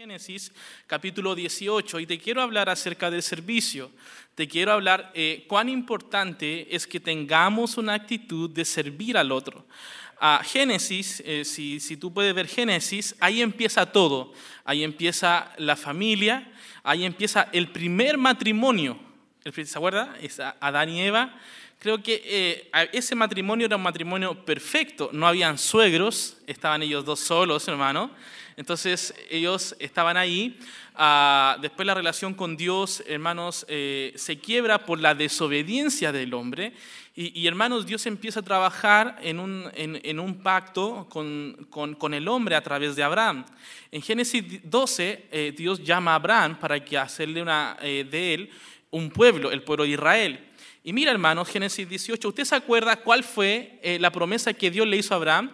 Génesis capítulo 18 y te quiero hablar acerca del servicio. Te quiero hablar eh, cuán importante es que tengamos una actitud de servir al otro. A Génesis, eh, si, si tú puedes ver Génesis, ahí empieza todo. Ahí empieza la familia, ahí empieza el primer matrimonio. ¿Se acuerda? Es Adán y Eva. Creo que eh, ese matrimonio era un matrimonio perfecto. No habían suegros, estaban ellos dos solos, hermano. Entonces ellos estaban ahí. Ah, después la relación con Dios, hermanos, eh, se quiebra por la desobediencia del hombre. Y, hermanos, Dios empieza a trabajar en un, en, un pacto con, con, el hombre a través de Abraham. En Génesis 12, eh, Dios llama a Abraham para que hacerle una, eh, de él un pueblo, el pueblo de Israel. Y mira, hermanos, Génesis 18, ¿usted se acuerda cuál fue la promesa que Dios le hizo a Abraham?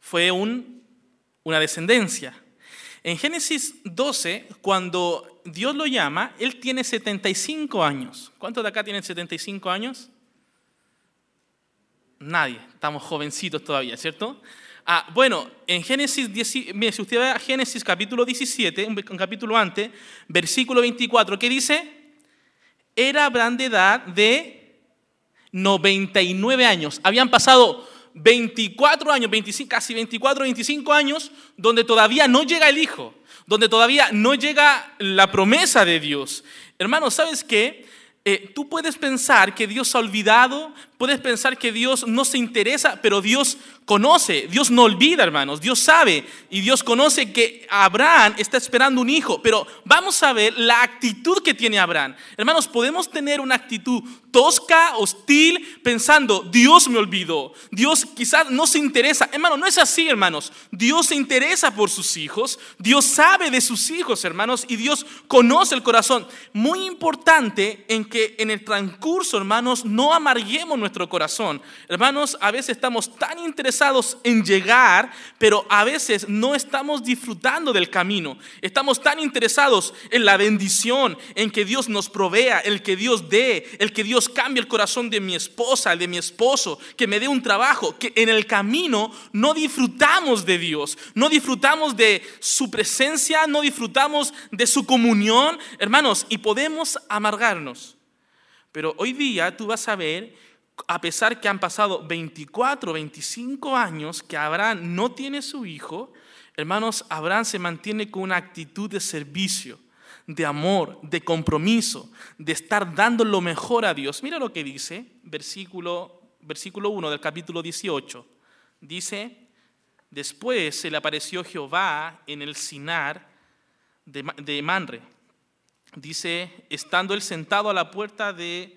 Fue un una descendencia. En Génesis 12, cuando Dios lo llama, él tiene 75 años. ¿Cuántos de acá tienen 75 años? Nadie, estamos jovencitos todavía, ¿cierto? Ah, bueno, en Génesis, mire, si usted ve a Génesis capítulo 17, un capítulo antes, versículo 24, ¿qué dice? Era Abraham de edad de 99 años. Habían pasado 24 años, 25, casi 24, 25 años, donde todavía no llega el Hijo, donde todavía no llega la promesa de Dios. Hermanos, ¿sabes qué? Eh, tú puedes pensar que Dios ha olvidado, puedes pensar que Dios no se interesa, pero Dios conoce, Dios no olvida, hermanos, Dios sabe y Dios conoce que Abraham está esperando un hijo, pero vamos a ver la actitud que tiene Abraham. Hermanos, podemos tener una actitud tosca, hostil, pensando, Dios me olvidó, Dios quizás no se interesa. Hermano, no es así, hermanos. Dios se interesa por sus hijos, Dios sabe de sus hijos, hermanos, y Dios conoce el corazón. Muy importante en que en el transcurso, hermanos, no amarguemos nuestro corazón. Hermanos, a veces estamos tan interesados en llegar, pero a veces no estamos disfrutando del camino. Estamos tan interesados en la bendición, en que Dios nos provea, el que Dios dé, el que Dios cambie el corazón de mi esposa, de mi esposo, que me dé un trabajo, que en el camino no disfrutamos de Dios, no disfrutamos de su presencia, no disfrutamos de su comunión, hermanos, y podemos amargarnos. Pero hoy día tú vas a ver a pesar que han pasado 24, 25 años que Abraham no tiene su hijo, hermanos, Abraham se mantiene con una actitud de servicio, de amor, de compromiso, de estar dando lo mejor a Dios. Mira lo que dice, versículo, versículo 1 del capítulo 18. Dice, después se le apareció Jehová en el Sinar de, de Manre. Dice, estando él sentado a la puerta de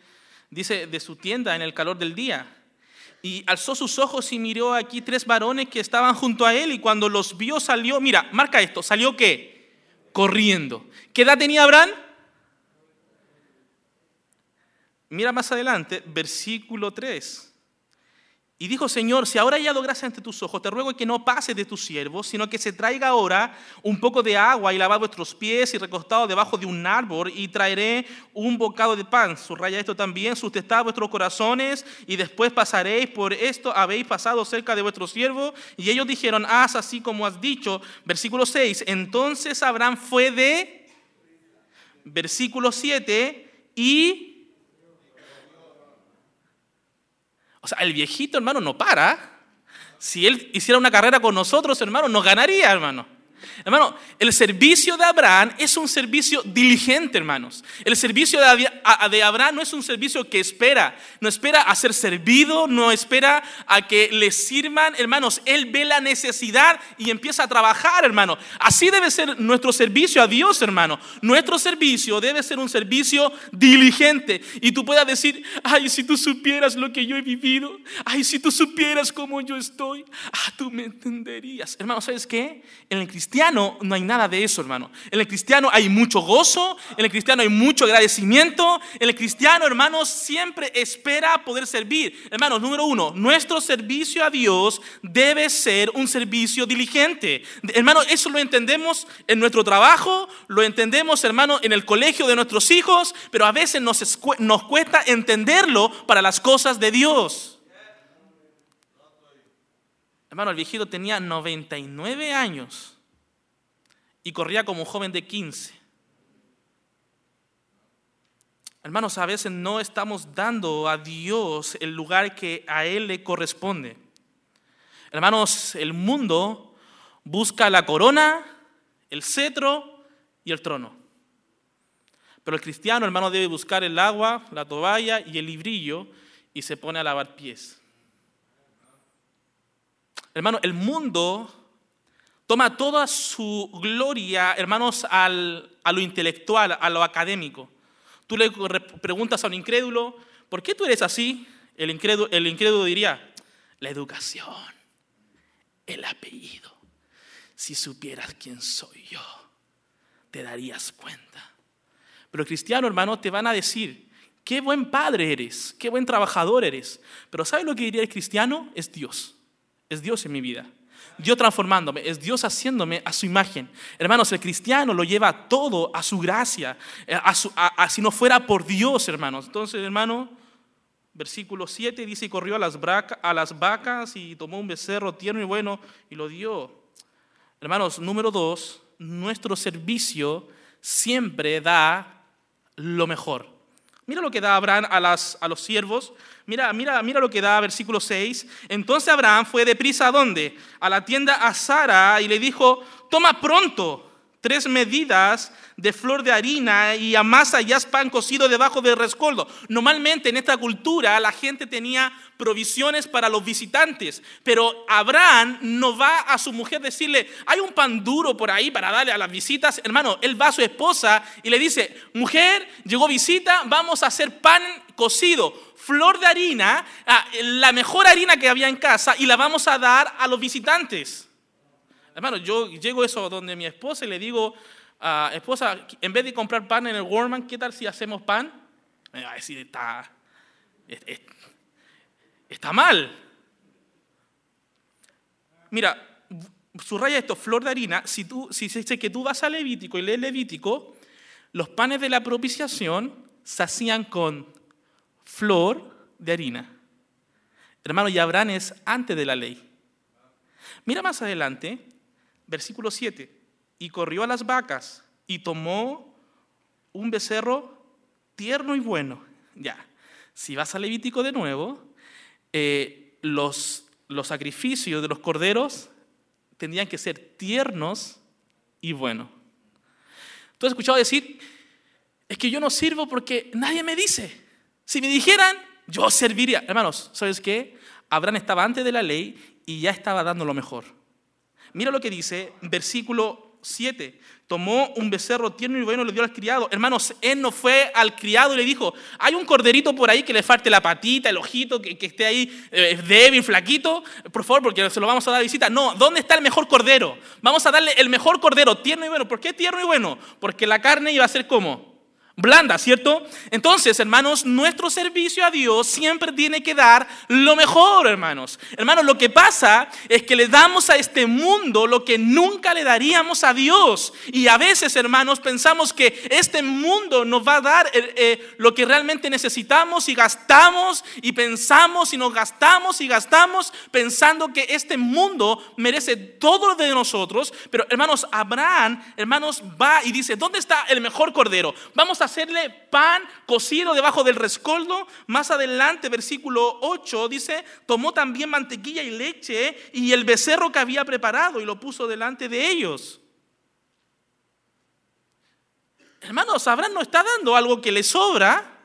dice, de su tienda en el calor del día. Y alzó sus ojos y miró aquí tres varones que estaban junto a él y cuando los vio salió, mira, marca esto, salió qué? Corriendo. ¿Qué edad tenía Abraham? Mira más adelante, versículo 3. Y dijo, Señor, si ahora he hallado gracia ante tus ojos, te ruego que no pases de tus siervos, sino que se traiga ahora un poco de agua y lavar vuestros pies y recostado debajo de un árbol y traeré un bocado de pan. Subraya esto también, sustentad vuestros corazones y después pasaréis por esto, habéis pasado cerca de vuestro siervo. Y ellos dijeron, haz así como has dicho. Versículo 6, entonces Abraham fue de, versículo 7, y O sea, el viejito, hermano, no para. Si él hiciera una carrera con nosotros, hermano, nos ganaría, hermano. Hermano, el servicio de Abraham es un servicio diligente, hermanos. El servicio de Abraham no es un servicio que espera, no espera a ser servido, no espera a que le sirvan, hermanos. Él ve la necesidad y empieza a trabajar, hermano. Así debe ser nuestro servicio a Dios, hermano. Nuestro servicio debe ser un servicio diligente. Y tú puedas decir, ay, si tú supieras lo que yo he vivido, ay, si tú supieras cómo yo estoy, ah, tú me entenderías. Hermano, ¿sabes qué? En el no hay nada de eso, hermano. En el cristiano hay mucho gozo, en el cristiano hay mucho agradecimiento, en el cristiano, hermanos, siempre espera poder servir. Hermanos, número uno, nuestro servicio a Dios debe ser un servicio diligente. Hermano, eso lo entendemos en nuestro trabajo, lo entendemos, hermano, en el colegio de nuestros hijos, pero a veces nos, nos cuesta entenderlo para las cosas de Dios. Hermano, el viejito tenía 99 años y corría como un joven de 15. Hermanos, a veces no estamos dando a Dios el lugar que a Él le corresponde. Hermanos, el mundo busca la corona, el cetro y el trono. Pero el cristiano, hermano, debe buscar el agua, la toalla y el librillo y se pone a lavar pies. Hermano, el mundo toma toda su gloria, hermanos, a lo intelectual, a lo académico. Tú le preguntas a un incrédulo, ¿por qué tú eres así? El incrédulo, el incrédulo diría, la educación, el apellido. Si supieras quién soy yo, te darías cuenta. Pero cristiano, hermano, te van a decir, qué buen padre eres, qué buen trabajador eres. Pero ¿sabes lo que diría el cristiano? Es Dios. Es Dios en mi vida. Dios transformándome, es Dios haciéndome a su imagen. Hermanos, el cristiano lo lleva todo a su gracia, eh, a, si no fuera por Dios, hermanos. Entonces, hermano, versículo 7 dice, y corrió a las, a las vacas y tomó un becerro tierno y bueno y lo dio. Hermanos, número dos, nuestro servicio siempre da lo mejor. Mira lo que da Abraham a, las, a los siervos. Mira, mira, mira lo que da versículo 6. Entonces Abraham fue deprisa a dónde? A la tienda a Sara y le dijo, toma pronto tres medidas de flor de harina y amasa y haz pan cocido debajo del rescoldo. Normalmente en esta cultura la gente tenía provisiones para los visitantes, pero Abraham no va a su mujer decirle, hay un pan duro por ahí para darle a las visitas. Hermano, él va a su esposa y le dice, mujer, llegó visita, vamos a hacer pan cocido, flor de harina, ah, la mejor harina que había en casa y la vamos a dar a los visitantes. Hermano, yo llego eso donde mi esposa y le digo, a esposa, en vez de comprar pan en el Walmart, ¿qué tal si hacemos pan? Me va a decir, está, está mal. Mira, subraya esto, flor de harina, si tú, si dice que tú vas a Levítico y lees Levítico, los panes de la propiciación se hacían con flor de harina. Hermano, y Abraham es antes de la ley. Mira más adelante, versículo 7, y corrió a las vacas y tomó un becerro tierno y bueno. Ya, si vas a Levítico de nuevo, eh, los, los sacrificios de los corderos tendrían que ser tiernos y buenos. Tú has escuchado decir, es que yo no sirvo porque nadie me dice. Si me dijeran, yo serviría. Hermanos, ¿sabes qué? Abraham estaba antes de la ley y ya estaba dando lo mejor. Mira lo que dice, versículo 7. Tomó un becerro tierno y bueno y le dio al criado. Hermanos, él no fue al criado y le dijo, hay un corderito por ahí que le falte la patita, el ojito, que, esté ahí eh, débil, flaquito. Por favor, porque se lo vamos a dar visita. No, ¿dónde está el mejor cordero? Vamos a darle el mejor cordero, tierno y bueno. ¿Por qué tierno y bueno? Porque la carne iba a ser como blanda, ¿cierto? Entonces, hermanos, nuestro servicio a Dios siempre tiene que dar lo mejor, hermanos. Hermanos, lo que pasa es que le damos a este mundo lo que nunca le daríamos a Dios. Y a veces, hermanos, pensamos que este mundo nos va a dar eh, eh, lo que realmente necesitamos y gastamos y pensamos y nos gastamos y gastamos pensando que este mundo merece todo lo de nosotros. Pero, hermanos, Abraham, hermanos, va y dice, ¿dónde está el mejor cordero? Vamos a hacerle pan cocido debajo del rescoldo. Más adelante, versículo 8, dice, tomó también mantequilla y leche y el becerro que había preparado y lo puso delante de ellos. Hermanos, Abraham no está dando algo que le sobra.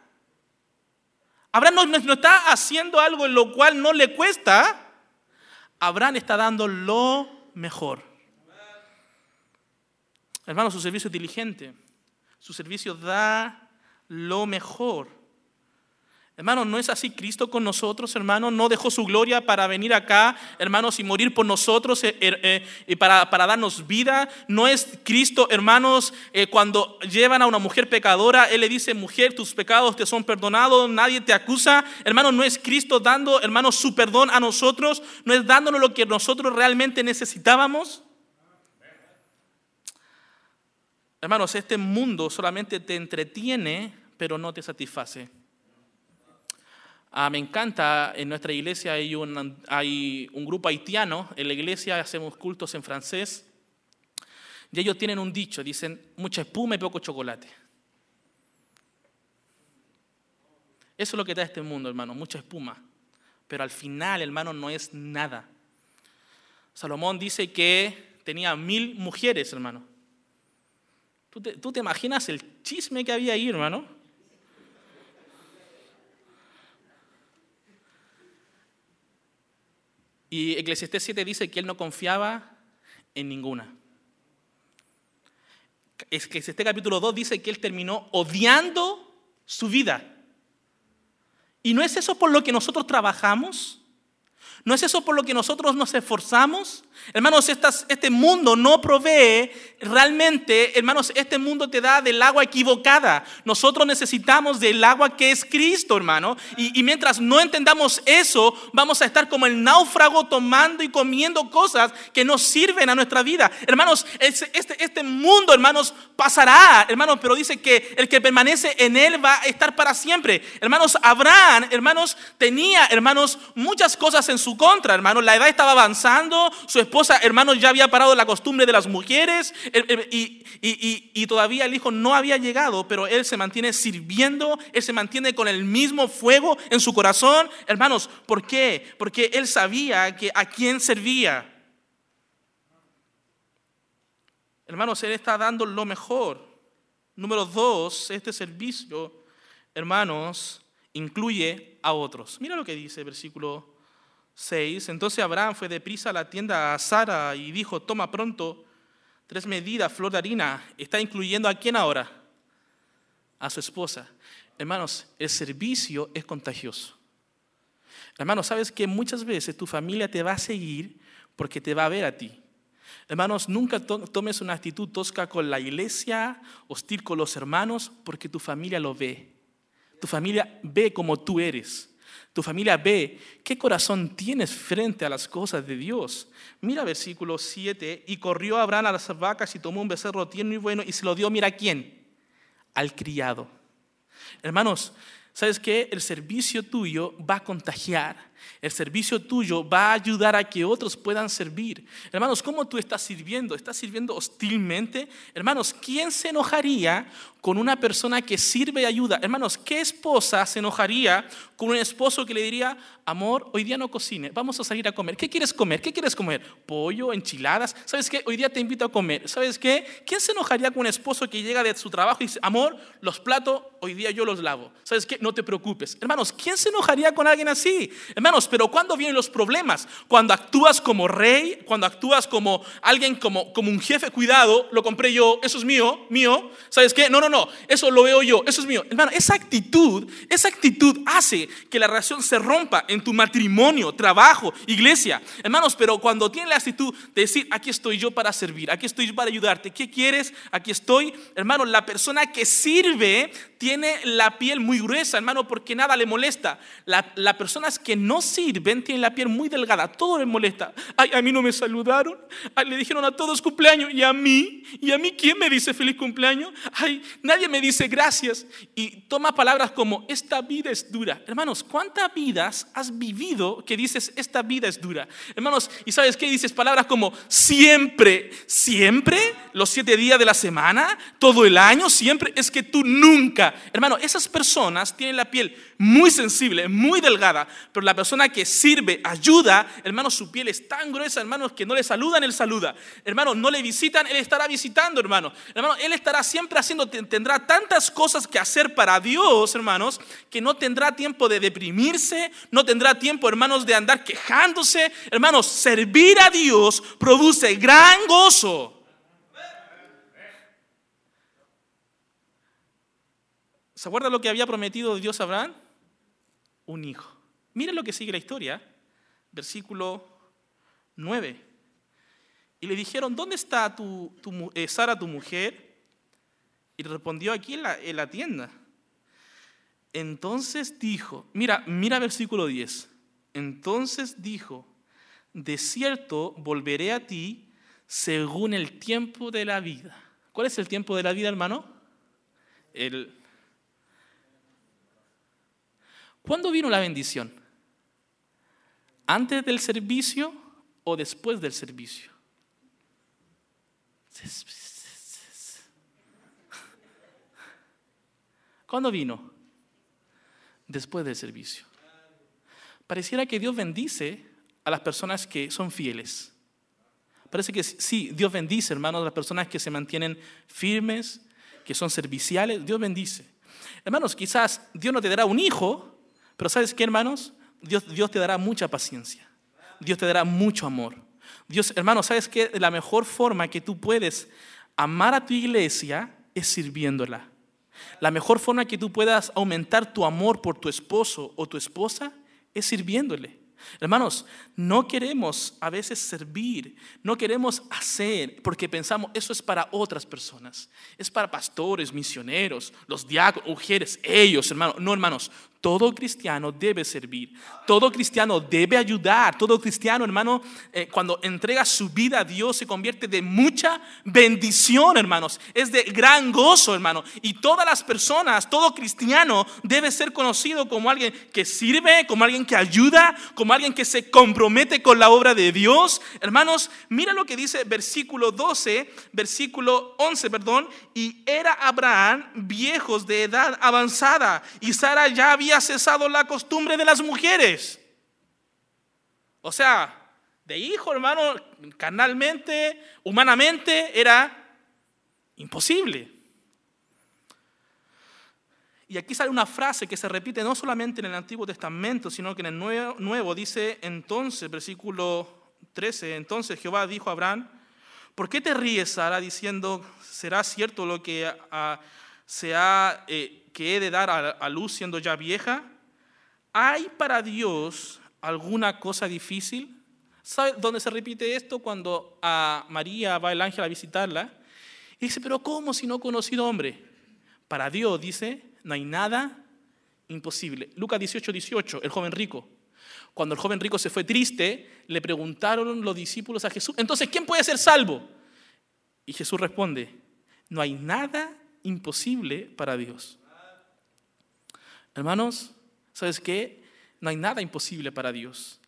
Abraham no, no está haciendo algo en lo cual no le cuesta. Abraham está dando lo mejor. Hermano, su servicio es diligente. Su servicio da lo mejor. Hermano, ¿no es así Cristo con nosotros, hermano? ¿No dejó su gloria para venir acá, hermanos, y morir por nosotros eh, eh, eh, y para, darnos vida? ¿No es Cristo, hermanos, cuando llevan a una mujer pecadora, Él le dice, mujer, tus pecados te son perdonados, nadie te acusa? Hermano, ¿no es Cristo dando, hermanos, su perdón a nosotros? ¿No es dándonos lo que nosotros realmente necesitábamos? Hermanos, este mundo solamente te entretiene, pero no te satisface. Ah, me encanta, en nuestra iglesia hay un, hay un grupo haitiano, en la iglesia hacemos cultos en francés. Y ellos tienen un dicho, dicen, mucha espuma y poco chocolate. Eso es lo que da este mundo, hermano, mucha espuma. Pero al final, hermano, no es nada. Salomón dice que tenía mil mujeres, hermano. ¿Tú te, ¿Tú te, imaginas el chisme que había ahí, hermano? Y Eclesiastés 7 dice que él no confiaba en ninguna. Eclesiastés capítulo 2 dice que él terminó odiando su vida. ¿Y no es eso por lo que nosotros trabajamos? ¿No es eso por lo que nosotros nos esforzamos? Hermanos, este mundo no provee realmente, hermanos, este mundo te da del agua equivocada. Nosotros necesitamos del agua que es Cristo, hermano. Y, mientras no entendamos eso, vamos a estar como el náufrago tomando y comiendo cosas que no sirven a nuestra vida. Hermanos, este, este mundo, hermanos, pasará, hermanos, pero dice que el que permanece en él va a estar para siempre. Hermanos, Abraham, hermanos, tenía, hermanos, muchas cosas en su contra, hermanos. La edad estaba avanzando, su esposa, hermanos, ya había parado la costumbre de las mujeres y, y, todavía el hijo no había llegado, pero él se mantiene sirviendo, él se mantiene con el mismo fuego en su corazón. Hermanos, ¿por qué? Porque él sabía que a quién servía. Hermanos, él está dando lo mejor. Número dos, este servicio, hermanos, incluye a otros. Mira lo que dice el versículo 6. Entonces Abraham fue deprisa a la tienda a Sara y dijo, toma pronto tres medidas, flor de harina. ¿Está incluyendo a quién ahora? A su esposa. Hermanos, el servicio es contagioso. Hermanos, sabes que muchas veces tu familia te va a seguir porque te va a ver a ti. Hermanos, nunca tomes una actitud tosca con la iglesia, hostil con los hermanos, porque tu familia lo ve. Tu familia ve como tú eres. Tu familia ve qué corazón tienes frente a las cosas de Dios. Mira versículo 7, y corrió Abraham a las vacas y tomó un becerro tierno y bueno y se lo dio, mira a quién, al criado. Hermanos, ¿sabes qué? El servicio tuyo va a contagiar. El servicio tuyo va a ayudar a que otros puedan servir. Hermanos, ¿cómo tú estás sirviendo? ¿Estás sirviendo hostilmente? Hermanos, ¿quién se enojaría con una persona que sirve y ayuda? Hermanos, ¿qué esposa se enojaría con un esposo que le diría, amor, hoy día no cocine, vamos a salir a comer? ¿Qué quieres comer? ¿Qué quieres comer? ¿Pollo? ¿Enchiladas? ¿Sabes qué? Hoy día te invito a comer. ¿Sabes qué? ¿Quién se enojaría con un esposo que llega de su trabajo y dice, amor, los platos, hoy día yo los lavo? ¿Sabes qué? No te preocupes. Hermanos, ¿quién se enojaría con alguien así? Hermanos, pero ¿cuándo vienen los problemas? Cuando actúas como rey, cuando actúas como alguien, como, como un jefe, cuidado, lo compré yo, eso es mío, mío. ¿Sabes qué? No, no, no, eso lo veo yo, eso es mío. Hermano, esa actitud, esa actitud hace que la relación se rompa en tu matrimonio, trabajo, iglesia. Hermanos, pero cuando tienes la actitud de decir, aquí estoy yo para servir, aquí estoy yo para ayudarte, ¿qué quieres? Aquí estoy. Hermano, la persona que sirve tiene la piel muy gruesa, hermano, porque nada le molesta. Las la personas que no sirven tienen la piel muy delgada, todo les molesta. Ay, a mí no me saludaron, Ay, le dijeron a todos cumpleaños, y a mí, y a mí, ¿quién me dice feliz cumpleaños? Ay, nadie me dice gracias. Y toma palabras como, esta vida es dura. Hermanos, ¿cuántas vidas has vivido que dices, esta vida es dura? Hermanos, ¿y sabes qué dices? Palabras como, siempre, siempre, los siete días de la semana, todo el año, siempre, es que tú nunca Hermano, esas personas tienen la piel muy sensible, muy delgada, pero la persona que sirve, ayuda, hermano, su piel es tan gruesa, hermanos, que no le saludan, él saluda. Hermano, no le visitan, él estará visitando, hermano. Hermano, él estará siempre haciendo, tendrá tantas cosas que hacer para Dios, hermanos, que no tendrá tiempo de deprimirse, no tendrá tiempo, hermanos, de andar quejándose. Hermanos, servir a Dios produce gran gozo. ¿Se acuerda lo que había prometido Dios a Abraham? Un hijo. Miren lo que sigue la historia, versículo 9. Y le dijeron, ¿dónde está tu, eh, Sara, tu mujer? Y respondió aquí en la, en la tienda. Entonces dijo, mira, mira versículo 10. Entonces dijo, de cierto volveré a ti según el tiempo de la vida. ¿Cuál es el tiempo de la vida, hermano? El, ¿Cuándo vino la bendición? ¿Antes del servicio o después del servicio? ¿Cuándo vino? Después del servicio. Pareciera que Dios bendice a las personas que son fieles. Parece que sí, Dios bendice, hermanos, a las personas que se mantienen firmes, que son serviciales. Dios bendice. Hermanos, quizás Dios no te dará un hijo, pero ¿sabes qué, hermanos? Dios, Dios te dará mucha paciencia. Dios te dará mucho amor. Dios, hermanos, ¿sabes qué? La mejor forma que tú puedes amar a tu iglesia es sirviéndola. La mejor forma que tú puedas aumentar tu amor por tu esposo o tu esposa es sirviéndole. Hermanos, no queremos a veces servir, no queremos hacer porque pensamos eso es para otras personas, es para pastores, misioneros, los diáconos, mujeres, ellos, hermanos. No, hermanos, todo cristiano debe servir, todo cristiano debe ayudar, todo cristiano, hermano, eh, cuando entrega su vida a Dios se convierte de mucha bendición, hermanos, es de gran gozo, hermano. Y todas las personas, todo cristiano debe ser conocido como alguien que sirve, como alguien que ayuda, como alguien que se compromete con la obra de Dios. Hermanos, mira lo que dice versículo 12, versículo 11, perdón, y era Abraham viejos de edad avanzada y Sara ya había cesado la costumbre de las mujeres. O sea, de hijo, hermano, carnalmente, humanamente, era imposible. Y aquí sale una frase que se repite no solamente en el Antiguo Testamento, sino que en el Nuevo, nuevo dice entonces, versículo 13, entonces Jehová dijo a Abraham, ¿por qué te ríes, Sara, diciendo, será cierto lo que se ha... Eh, que he de dar a, luz siendo ya vieja? ¿Hay para Dios alguna cosa difícil? ¿Sabe dónde se repite esto? Cuando a María va el ángel a visitarla. Y dice, pero ¿cómo si no he conocido hombre? Para Dios, dice, no hay nada imposible. Lucas 18, 18, el joven rico. Cuando el joven rico se fue triste, le preguntaron los discípulos a Jesús, entonces, ¿quién puede ser salvo? Y Jesús responde, no hay nada imposible para Dios. Hermanos, ¿sabes qué? No hay nada imposible para Dios.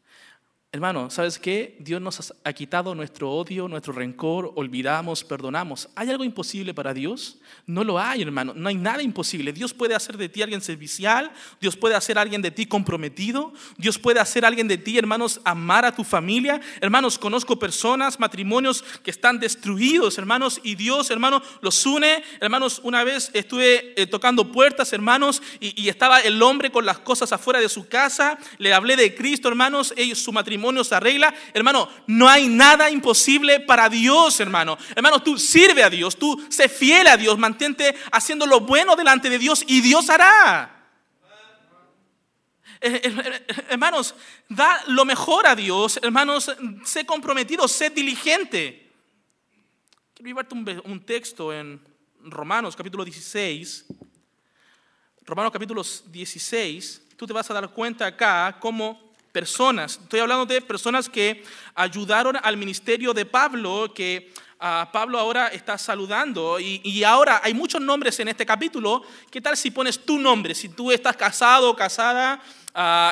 Hermano, ¿sabes qué? Dios nos ha quitado nuestro odio, nuestro rencor, olvidamos, perdonamos. ¿Hay algo imposible para Dios? No lo hay, hermano. No hay nada imposible. Dios puede hacer de ti alguien servicial, Dios puede hacer alguien de ti comprometido, Dios puede hacer alguien de ti, hermanos, amar a tu familia. Hermanos, conozco personas, matrimonios que están destruidos, hermanos, y Dios, hermano, los une. Hermanos, una vez estuve eh, tocando puertas, hermanos, y, y estaba el hombre con las cosas afuera de su casa. Le hablé de Cristo, hermanos, ellos, su matrimonio se arregla. Hermano, no hay nada imposible para Dios, hermano. Hermano, tú sirve a Dios, tú sé fiel a Dios, mantente haciendo lo bueno delante de Dios y Dios hará. Eh, eh, eh, hermanos, da lo mejor a Dios, hermanos, sé comprometido, sé diligente. Quiero llevarte un texto en Romanos capítulo 16. Romanos capítulo 16, tú te vas a dar cuenta acá cómo personas. Estoy hablando de personas que ayudaron al ministerio de Pablo, que ah, Pablo ahora está saludando. Y, ahora hay muchos nombres en este capítulo. ¿Qué tal si pones tu nombre? Si tú estás casado o casada,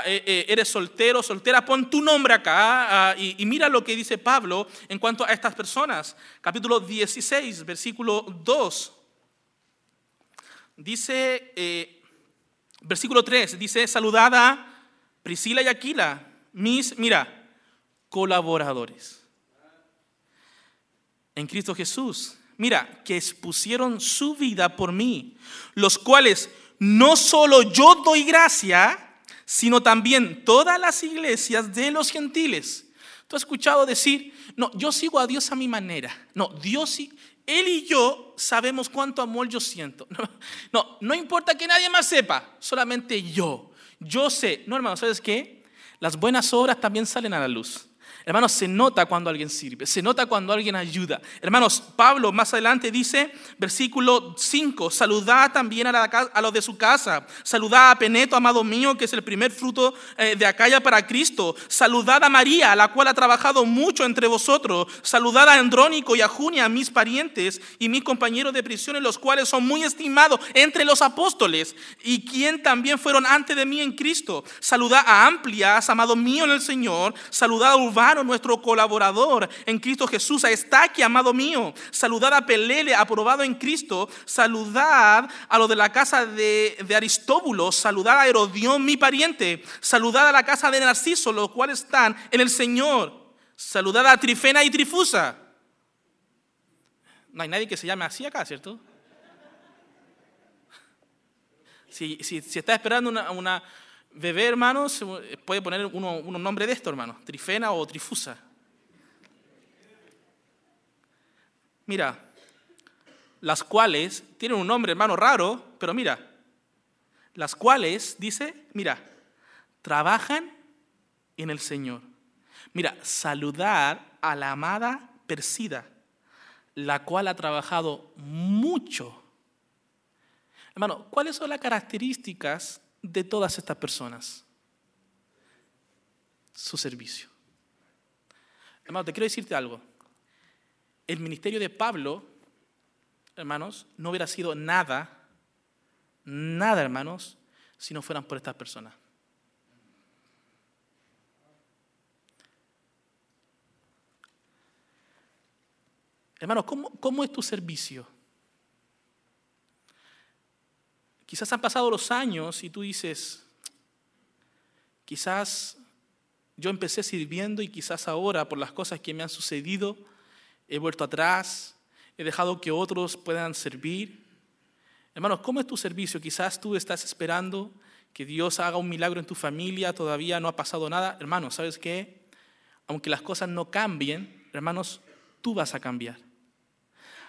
eh, eres soltero, soltera, pon tu nombre acá ah, y, mira lo que dice Pablo en cuanto a estas personas. Capítulo 16, versículo 2. Dice, eh, versículo 3, dice, saludada Priscila y Aquila, mis, mira, colaboradores en Cristo Jesús. Mira, que expusieron su vida por mí, los cuales no solo yo doy gracia, sino también todas las iglesias de los gentiles. ¿Tú has escuchado decir, no, yo sigo a Dios a mi manera? No, Dios Él y yo sabemos cuánto amor yo siento. No, no importa que nadie más sepa, solamente yo. Yo sé, no hermano, ¿sabes qué? Las buenas obras también salen a la luz. Hermanos, se nota cuando alguien sirve, se nota cuando alguien ayuda. Hermanos, Pablo más adelante dice, versículo 5, saludad también a, a los de su casa, saludad a Peneto, amado mío, que es el primer fruto eh, de Acaya para Cristo, saludad a María, la cual ha trabajado mucho entre vosotros, saludad a Andrónico y a Junia, mis parientes y mis compañeros de prisión, los cuales son muy estimados entre los apóstoles, y quien también fueron antes de mí en Cristo. Saludad a Amplias, amado mío en el Señor, saludad a Urbano, nuestro colaborador en Cristo Jesús, a Estaque, amado mío. Saludad a Pelele, aprobado en Cristo. Saludad a los de la casa de, Aristóbulo. Saludad a Herodión, mi pariente. Saludad a la casa de Narciso, los cuales están en el Señor. Saludad a Trifena y Trifusa. No hay nadie que se llame así acá, ¿cierto? Si, si, está esperando una, bebé, hermanos, puede poner uno, un nombre de esto, hermano, Trifena o Trifusa. Mira, las cuales tienen un nombre, hermano, raro, pero mira, las cuales, dice, mira, trabajan en el Señor. Mira, saludar a la amada Persida, la cual ha trabajado mucho Hermano, ¿cuáles son las características de todas estas personas? Su servicio. Hermano, te quiero decirte algo. El ministerio de Pablo, hermanos, no hubiera sido nada, nada, hermanos, si no fueran por estas personas. Hermanos, ¿cómo, ¿cómo, es tu servicio? Quizás han pasado los años y tú dices, quizás yo empecé sirviendo y quizás ahora por las cosas que me han sucedido he vuelto atrás, he dejado que otros puedan servir. Hermanos, ¿cómo es tu servicio? Quizás tú estás esperando que Dios haga un milagro en tu familia, todavía no ha pasado nada. Hermanos, ¿sabes qué? Aunque las cosas no cambien, hermanos, tú vas a cambiar.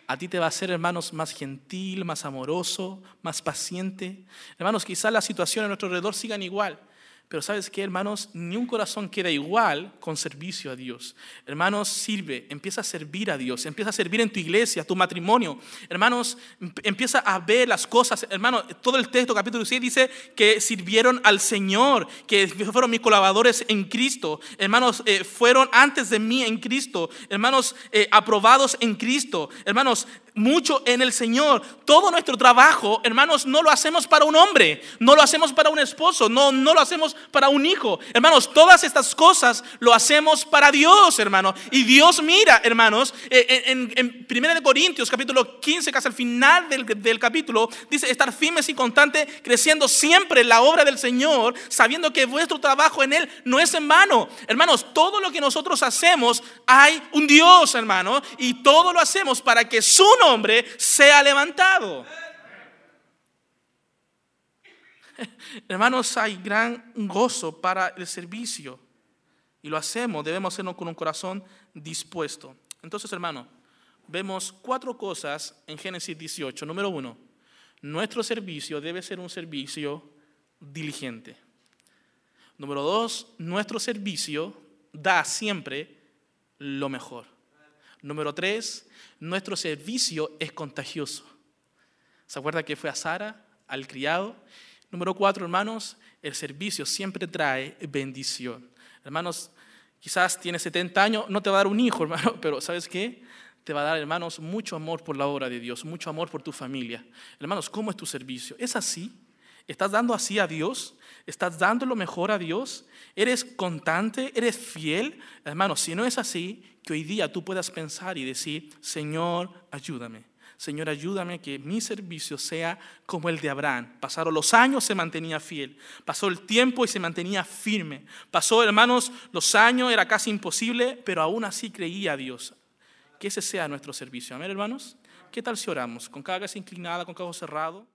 A ti te va a hacer, hermanos, más gentil, más amoroso, más paciente. Hermanos, quizás la situación a nuestro alrededor sigan igual, pero sabes qué, hermanos, ni un corazón queda igual con servicio a Dios. Hermanos, sirve, empieza a servir a Dios, empieza a servir en tu iglesia, tu matrimonio. Hermanos, empieza a ver las cosas. Hermanos, todo el texto, capítulo 6, dice que sirvieron al Señor, que fueron mis colaboradores en Cristo. Hermanos, eh, fueron antes de mí en Cristo. Hermanos, eh, aprobados en Cristo. Hermanos, mucho en el Señor. Todo nuestro trabajo, hermanos, no lo hacemos para un hombre, no lo hacemos para un esposo, no, no lo hacemos para un hijo. Hermanos, todas estas cosas lo hacemos para Dios, hermano. Y Dios mira, hermanos, eh, en, en, en 1 Corintios, capítulo 15, casi al final del, del capítulo, dice estar firmes y constantes, creciendo siempre la obra del Señor, sabiendo que vuestro trabajo en Él no es en vano. Hermanos, todo lo que nosotros hacemos, hay un Dios, hermano, y todo lo hacemos para que su nombre sea levantado. Hermanos, hay gran gozo para el servicio y lo hacemos, debemos hacerlo con un corazón dispuesto. Entonces, hermano, vemos cuatro cosas en Génesis 18. Número uno, nuestro servicio debe ser un servicio diligente. Número dos, nuestro servicio da siempre lo mejor. Número tres, nuestro servicio es contagioso. ¿Se acuerda que fue a Sara, al criado? Número cuatro, hermanos, el servicio siempre trae bendición. Hermanos, quizás tienes 70 años, no te va a dar un hijo, hermano, pero ¿sabes qué? Te va a dar, hermanos, mucho amor por la obra de Dios, mucho amor por tu familia. Hermanos, ¿cómo es tu servicio? ¿Es así? ¿Estás dando así a Dios? ¿Estás dando lo mejor a Dios? ¿Eres constante? ¿Eres fiel? Hermanos, si no es así, que hoy día tú puedas pensar y decir, Señor, ayúdame. Señor, ayúdame a que mi servicio sea como el de Abraham. Pasaron los años, se mantenía fiel. Pasó el tiempo y se mantenía firme. Pasó, hermanos, los años, era casi imposible, pero aún así creía a Dios. Que ese sea nuestro servicio. Amén, hermanos. ¿Qué tal si oramos? Con cada inclinada, con cada cerrado.